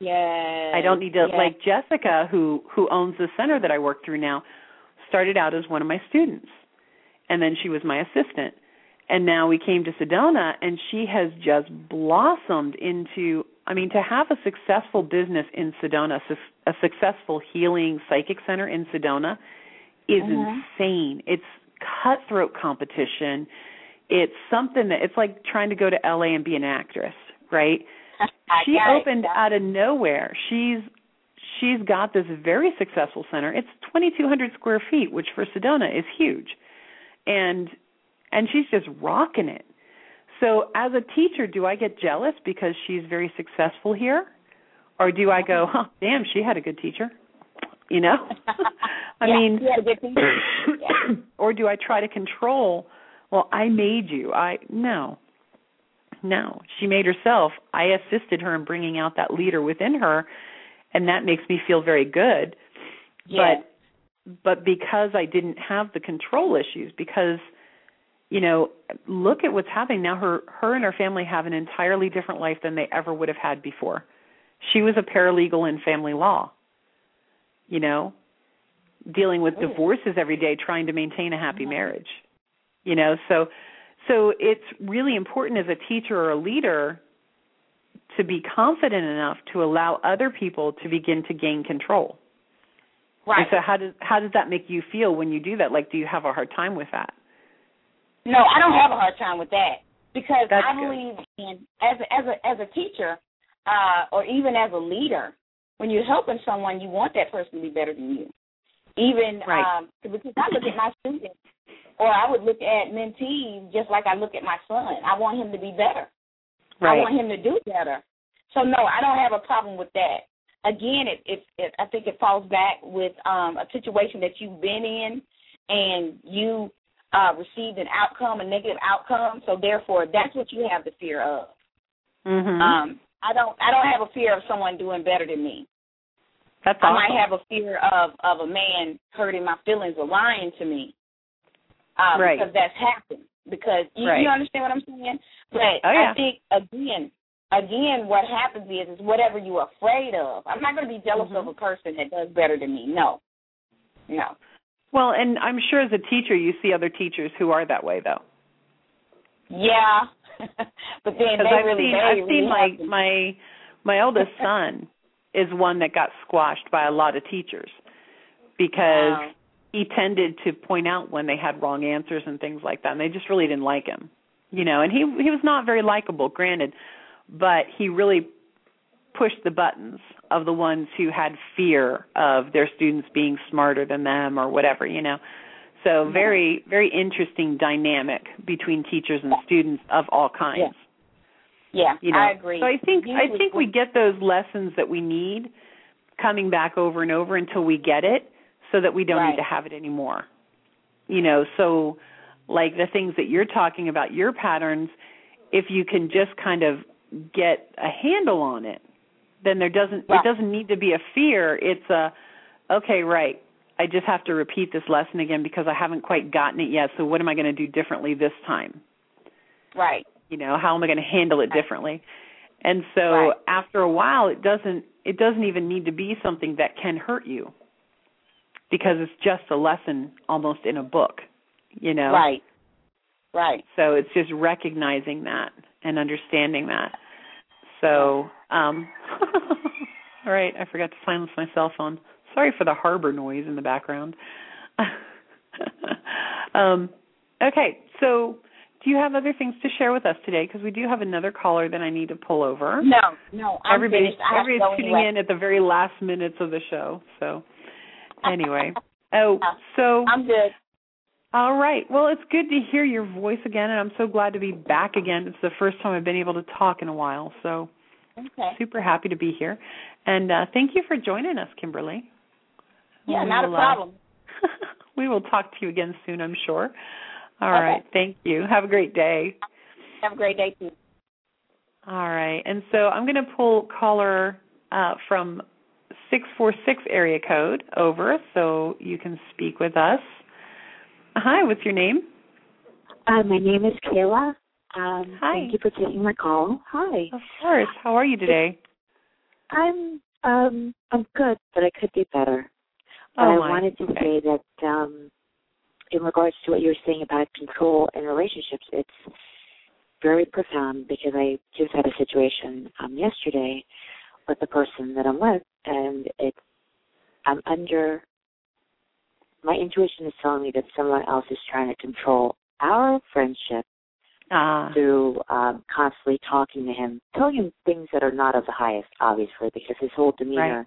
Yeah. I don't need to yes. like Jessica who who owns the center that I work through now started out as one of my students and then she was my assistant and now we came to Sedona and she has just blossomed into I mean to have a successful business in Sedona a successful healing psychic center in Sedona is mm-hmm. insane. It's cutthroat competition it's something that it's like trying to go to LA and be an actress, right? *laughs* she opened out of nowhere. She's she's got this very successful center. It's 2200 square feet, which for Sedona is huge. And and she's just rocking it. So as a teacher, do I get jealous because she's very successful here? Or do I go, "Oh, damn, she had a good teacher?" You know? *laughs* I *laughs* yeah, mean, she had a good teacher. *coughs* yeah. or do I try to control well, I made you. I no. No, she made herself. I assisted her in bringing out that leader within her, and that makes me feel very good. Yeah. But but because I didn't have the control issues because you know, look at what's happening now her her and her family have an entirely different life than they ever would have had before. She was a paralegal in family law. You know, dealing with Ooh. divorces every day trying to maintain a happy mm-hmm. marriage you know? So so it's really important as a teacher or a leader to be confident enough to allow other people to begin to gain control. Right. and so how does how does that make you feel when you do that? Like do you have a hard time with that? No i don't have a hard time with that because That's i believe in as a, as a as a teacher uh or even as a leader when you're helping someone you want that person to be better than you. Even right. um because i look at my students or I would look at mentees just like I look at my son. I want him to be better. Right. I want him to do better. So no, I don't have a problem with that. Again, it, it, it I think it falls back with um, a situation that you've been in and you uh, received an outcome, a negative outcome. So therefore, that's what you have the fear of. Mm-hmm. Um, I don't. I don't have a fear of someone doing better than me. That's I awesome. might have a fear of of a man hurting my feelings or lying to me um, right. because that's happened. Because you, right. you understand what I'm saying? But oh, yeah. I think again, again, what happens is is whatever you're afraid of. I'm not going to be jealous mm-hmm. of a person that does better than me. No, no. Well, and I'm sure as a teacher you see other teachers who are that way though. Yeah, *laughs* but then they I've really, seen they I've really seen my my my oldest *laughs* son is one that got squashed by a lot of teachers because wow. He tended to point out when they had wrong answers and things like that and they just really didn't like him you know and he he was not very likable granted but he really pushed the buttons of the ones who had fear of their students being smarter than them or whatever you know so very very interesting dynamic between teachers and students of all kinds yeah. Yeah, you know? I agree. So I think I think we get those lessons that we need coming back over and over until we get it so that we don't right. need to have it anymore. You know, so like the things that you're talking about, your patterns, if you can just kind of get a handle on it, then there doesn't Right. it doesn't need to be a fear. It's a okay, right. I just have to repeat this lesson again because I haven't quite gotten it yet. So what am I going to do differently this time? Right. You know, how am I going to handle it differently? And so Right. after a while it doesn't it doesn't even need to be something that can hurt you. Because it's just a lesson almost in a book, you know. Right. Right. So it's just recognizing that and understanding that. So, um *laughs* all right, I forgot to silence my cell phone. Sorry for the harbor noise in the background. *laughs* um okay, so do you have other things to share with us today? Because we do have another caller that I need to pull over. No, no. I'm everybody's finished. I have to everybody's tuning in at the very last minutes of the show. So anyway, oh, *laughs* so I'm good. all right. Well, it's good to hear your voice again, and I'm so glad to be back again. It's the first time I've been able to talk in a while, so Okay. super happy to be here. And uh, thank you for joining us, Kimberly. Yeah, We not a will, uh, problem. *laughs* we will talk to you again soon, I'm sure. All Okay. right. Thank you. Have a great day. Have a great day too. All right. And so I'm going to pull caller uh, from 646 area code over so you can speak with us. Hi, what's your name? Uh, my name is Kayla. Um, Hi. Thank you for taking my call. Hi. Of course. How are you today? I'm um I'm good, but I could be better. But Oh, I wanted to Okay. say that um in regards to what you were saying about control and relationships, it's very profound because I just had a situation um yesterday with the person that I'm with and it's I'm under my intuition is telling me that someone else is trying to control our friendship Ah, through um, constantly talking to him, telling him things that are not of the highest, obviously, because his whole demeanor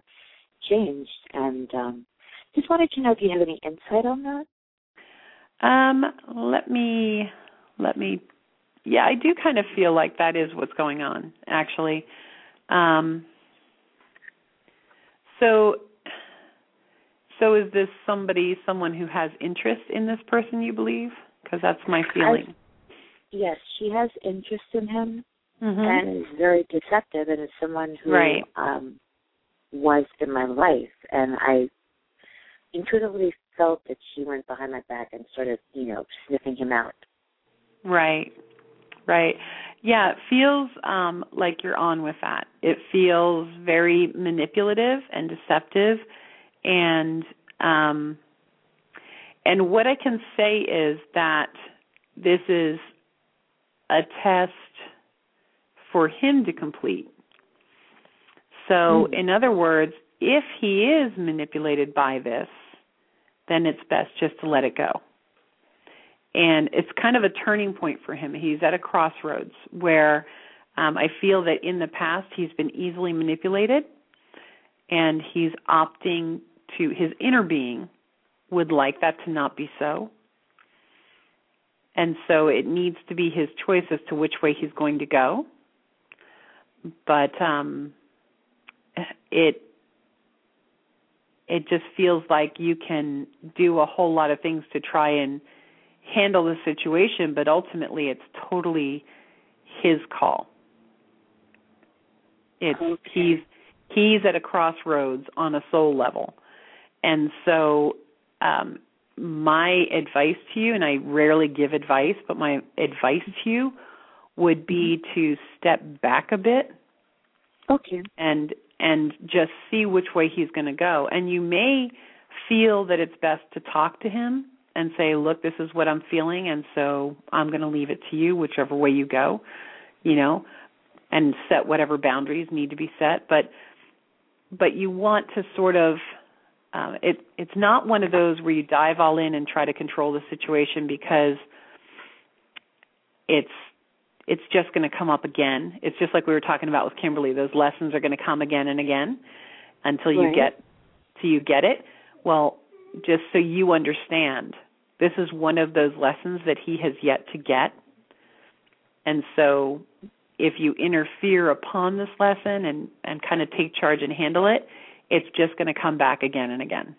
changed. And um, just wanted to know if you have any insight on that. um, let me let me. Yeah, I do kind of feel like that is what's going on, actually. Um, so, so is this somebody, someone who has interest in this person? You believe? Because that's my feeling. Yes, she has interest in him Mhm. and is very deceptive, and is someone who Right. um, was in my life, and I intuitively felt that she went behind my back and started, you know, sniffing him out. Right. Right. Yeah, it feels um like you're on with that. It feels very manipulative and deceptive and um and what I can say is that this is a test for him to complete. So, Hmm. in other words, if he is manipulated by this, then it's best just to let it go and it's kind of a turning point for him. He's at a crossroads where um, I feel that in the past he's been easily manipulated, and he's opting to his inner being would like that to not be so. And so it needs to be his choice as to which way he's going to go. But um it it just feels like you can do a whole lot of things to try and handle the situation, but ultimately it's totally his call. It's Okay. he's he's at a crossroads on a soul level. And so um my advice to you and I rarely give advice, but my advice to you would be to step back a bit Okay. and and just see which way he's going to go and you may feel that it's best to talk to him and say look this is what i'm feeling and so i'm going to leave it to you whichever way you go you know and set whatever boundaries need to be set but but you want to sort of um it it's not one of those where you dive all in and try to control the situation because it's it's just going to come up again. It's just like we were talking about with Kimberly. Those lessons are going to come again and again until you Right. get till you get it. Well, just so you understand, this is one of those lessons that he has yet to get. And so if you interfere upon this lesson and and kind of take charge and handle it, it's just going to come back again and again.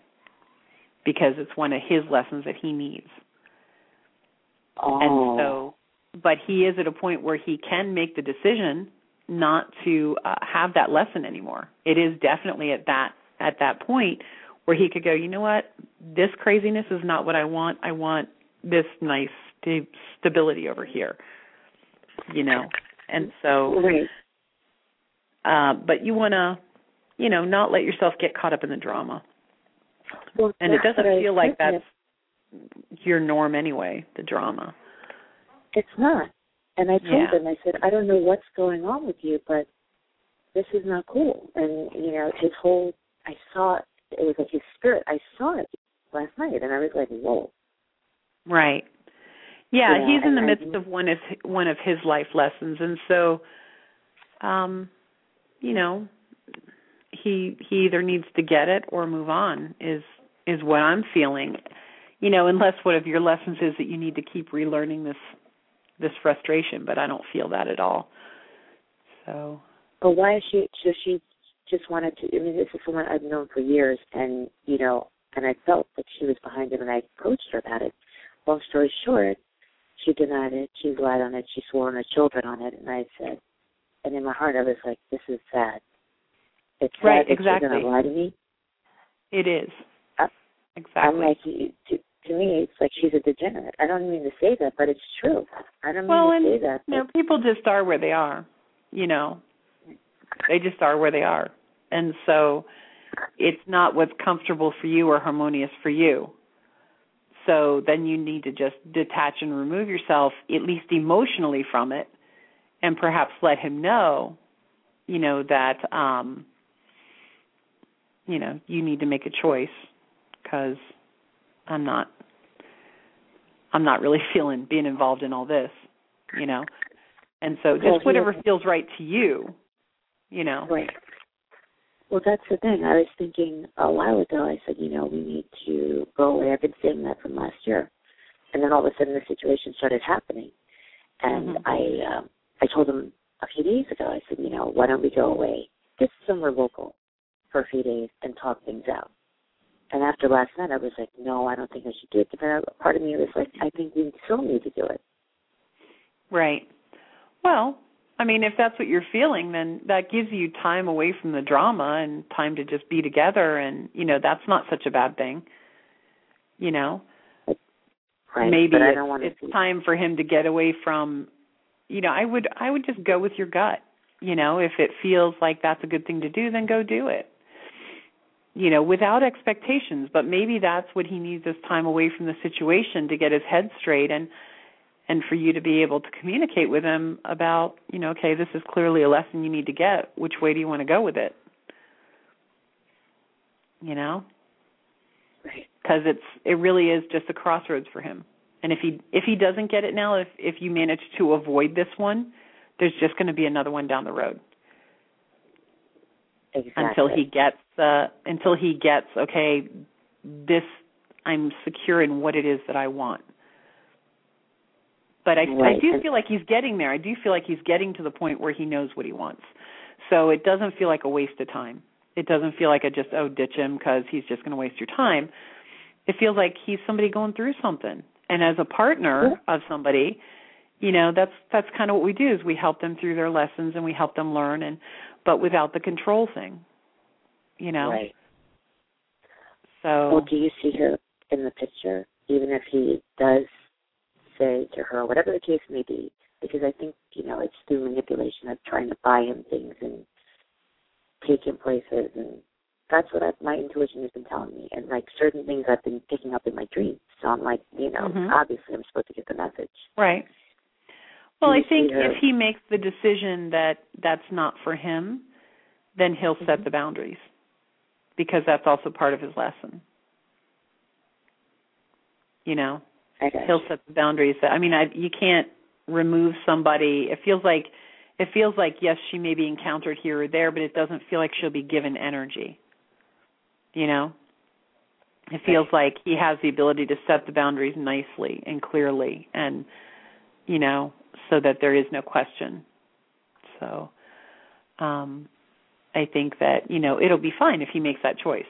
Because it's one of his lessons that he needs. Oh. And so, but he is at a point where he can make the decision not to uh, have that lesson anymore. It is definitely at that at that point where he could go, you know what, this craziness is not what I want. I want this nice st- stability over here. You know, and so, right. uh, but you want to, you know, not let yourself get caught up in the drama. Well, And it doesn't feel like that's your norm anyway, the drama. It's not. And I told Yeah. him, I said, I don't know what's going on with you, but this is not cool. And you know, his whole, I saw it. Was like his spirit. I saw it last night, and I was like, whoa. Right. Yeah, Yeah, he's in the I- midst of one of one of his life lessons, and so, um, you know, he he either needs to get it or move on. Is is what I'm feeling. You know, unless one of your lessons is that you need to keep relearning this this frustration, but I don't feel that at all. So, But why is she? So she just wanted to. I mean, this is someone I've known for years, and you know, and I felt that she was behind him, and I approached her about it. Long story short, she denied it. She lied on it. She swore on her children on it, and I said, and in my heart, I was like, this is sad. It's sad Right, that exactly. you're gonna lie to me. it is. Exactly. I'm like, you- to, to me, it's like she's a degenerate. I don't mean to say that, but it's true. I don't well, mean and to say that. know, people just are where they are. You know, they just are where they are, and so it's not what's comfortable for you or harmonious for you. So then you need to just detach and remove yourself, at least emotionally, from it, and perhaps let him know, you know, that um, you know you need to make a choice because I'm not I'm not really *laughs* feeling being involved in all this, you know. And so just whatever feels right to you, you know. Right. Well, that's the thing. I was thinking a while ago. I said, you know, we need to go away. I've been saying that from last year, and then all of a sudden the situation started happening, and Mhm. I, um, I told him a few days ago. I said, you know, why don't we go away, get somewhere local, for a few days and talk things out. And after last night, I was like, no, I don't think I should do it. But part of me was like, I think we still need to do it. Right. Well, I mean, if that's what you're feeling, then that gives you time away from the drama and time to just be together and, you know, that's not such a bad thing. You know, Right. maybe it's, it's time for him to get away from you know, I would I would just go with your gut. You know, if it feels like that's a good thing to do, then go do it. You know, without expectations, but maybe that's what he needs this time away from the situation to get his head straight and and for you to be able to communicate with him about, you know, okay, this is clearly a lesson you need to get. Which way do you want to go with it? You know? Right. because it's it really is just a crossroads for him. And if he if he doesn't get it now, if if you manage to avoid this one, there's just going to be another one down the road Exactly. until he gets uh until he gets okay, this I'm secure in what it is that I want. But I I do feel like he's getting there. I do feel like he's getting to the point where he knows what he wants. So it doesn't feel like a waste of time. It doesn't feel like a just oh ditch him because he's just going to waste your time. It feels like he's somebody going through something. And as a partner of somebody, you know, that's that's kind of what we do is we help them through their lessons and we help them learn and but without the control thing. You know. Right. So Well, do you see her in the picture, even if he does say to her, whatever the case may be? Because I think you know it's through manipulation of trying to buy him things and take him places, and that's what I, my intuition has been telling me. And like certain things I've been picking up in my dreams, so I'm like, you know, Mhm. obviously I'm supposed to get the message. Right. Well, I think if he makes the decision that that's not for him, then he'll set Mhm. the boundaries because that's also part of his lesson. You know, Okay. he'll set the boundaries. I mean, I you can't remove somebody. It feels like it feels like yes, she may be encountered here or there, but it doesn't feel like she'll be given energy. You know, it feels like he has the ability to set the boundaries nicely and clearly, and you know, so that there is no question. So, um, I think that you know it'll be fine if he makes that choice.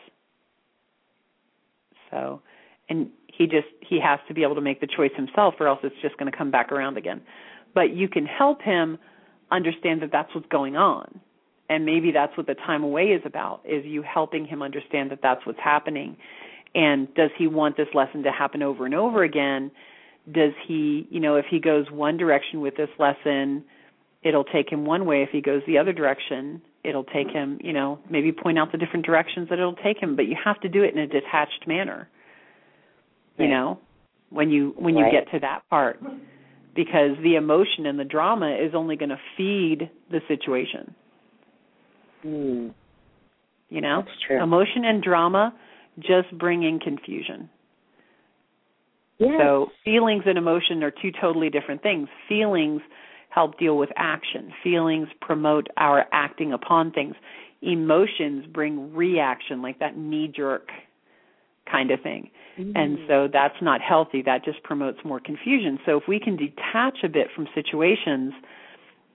So, and he just he has to be able to make the choice himself, or else it's just going to come back around again. But you can help him understand that that's what's going on. And maybe that's what the time away is about is you helping him understand that that's what's happening. And does he want this lesson to happen over and over again? Does he you know if he goes one direction with this lesson it'll take him one way. If he goes the other direction it'll take him you know maybe point out the different directions that it'll take him. But you have to do it in a detached manner right. you know when you when right. you get to that part because the emotion and the drama is only going to feed the situation mm. you know emotion and drama just bring in confusion yes. so feelings and emotion are two totally different things feelings help deal with action. Feelings promote our acting upon things. Emotions bring reaction, like that knee jerk kind of thing. Mm-hmm. And so that's not healthy. That just promotes more confusion. So if we can detach a bit from situations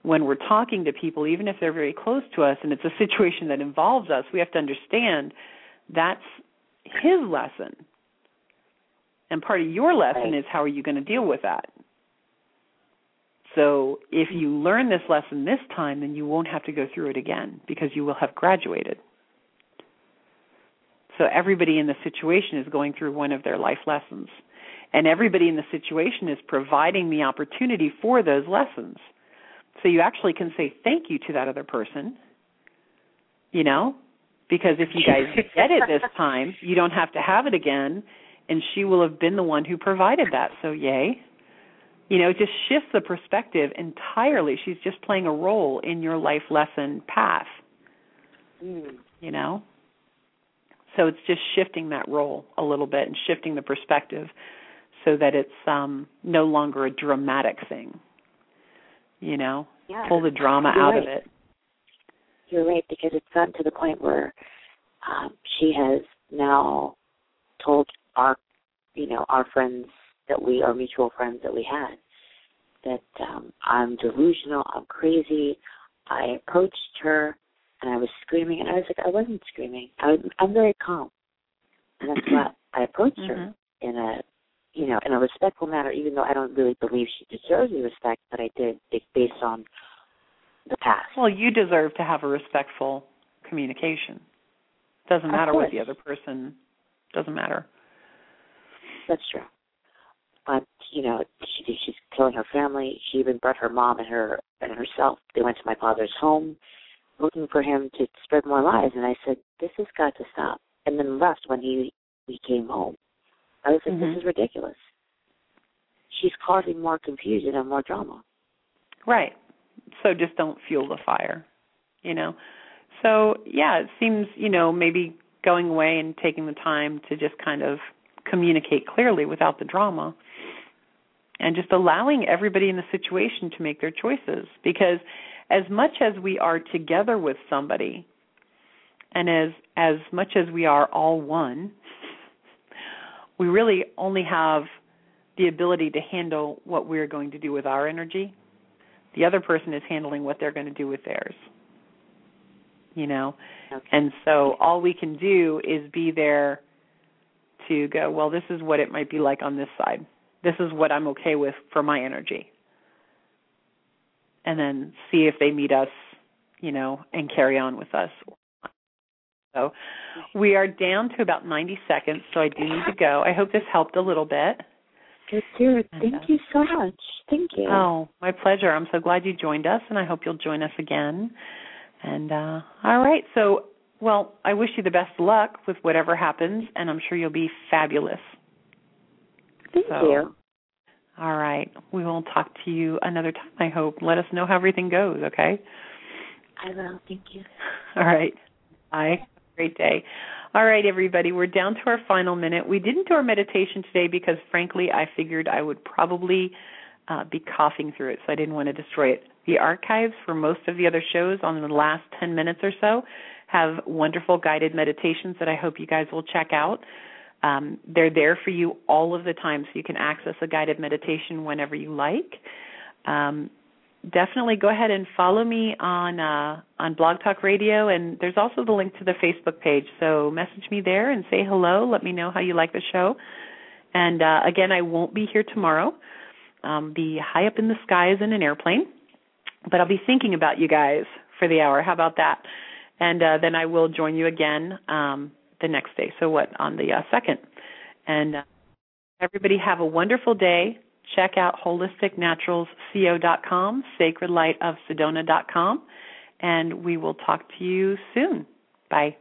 when we're talking to people, even if they're very close to us and it's a situation that involves us, we have to understand that's his lesson. And part of your lesson right. is how are you going to deal with that? So if you learn this lesson this time, then you won't have to go through it again because you will have graduated. So everybody in the situation is going through one of their life lessons. And everybody in the situation is providing the opportunity for those lessons. So you actually can say thank you to that other person, you know, because if you guys *laughs* get it this time, you don't have to have it again, and she will have been the one who provided that. So yay. You know, it just shifts the perspective entirely. She's just playing a role in your life lesson path. Mm. You know? So it's just shifting that role a little bit and shifting the perspective so that it's um no longer a dramatic thing. You know? Yeah. Pull the drama You're out right. of it. You're right, because it's gotten to the point where um, she has now told our, you know, our friends that we, our mutual friends that we had, that um, I'm delusional, I'm crazy. I approached her and I was screaming, and I was like, I wasn't screaming. I was, I'm very calm, and that's why I approached mm-hmm. her in a, you know, in a respectful manner, even though I don't really believe she deserves the respect, but I did based on the past. Well, you deserve to have a respectful communication. Doesn't matter what the other person. Doesn't matter. That's true but you know she she's killing her family. She even brought her mom and her and herself. They went to my father's home, looking for him to spread more lies. And I said, "This has got to stop." And then left when he we came home. I was like, mm-hmm. "This is ridiculous." She's causing more confusion and more drama. Right. So just don't fuel the fire, you know. So yeah, it seems you know maybe going away and taking the time to just kind of communicate clearly without the drama and just allowing everybody in the situation to make their choices because as much as we are together with somebody and as as much as we are all one *laughs* we really only have the ability to handle what we're going to do with our energy the other person is handling what they're going to do with theirs you know okay. and so all we can do is be there to go well this is what it might be like on this side this is what I'm okay with for my energy. And then see if they meet us, you know, and carry on with us. So we are down to about 90 seconds, so I do need to go. I hope this helped a little bit. Good. Thank you so much. Thank you. Oh, my pleasure. I'm so glad you joined us, and I hope you'll join us again. And uh, all right, so well, I wish you the best of luck with whatever happens, and I'm sure you'll be fabulous. Thank so, you. All right. We will talk to you another time, I hope. Let us know how everything goes, okay? I will. Thank you. All right. Bye. Great day. All right, everybody. We're down to our final minute. We didn't do our meditation today because, frankly, I figured I would probably uh, be coughing through it, so I didn't want to destroy it. The archives for most of the other shows on the last 10 minutes or so have wonderful guided meditations that I hope you guys will check out. Um, they're there for you all of the time, so you can access a guided meditation whenever you like. Um, definitely go ahead and follow me on uh, on Blog Talk Radio, and there's also the link to the Facebook page. So message me there and say hello. Let me know how you like the show. And uh, again, I won't be here tomorrow. Um, be high up in the skies in an airplane. but I'll be thinking about you guys for the hour. How about that? And uh, then I will join you again um, the next day. So what on the uh, second? And uh, everybody have a wonderful day. Check out holisticnaturalsco.com, sacredlightofsedona.com, and we will talk to you soon. Bye.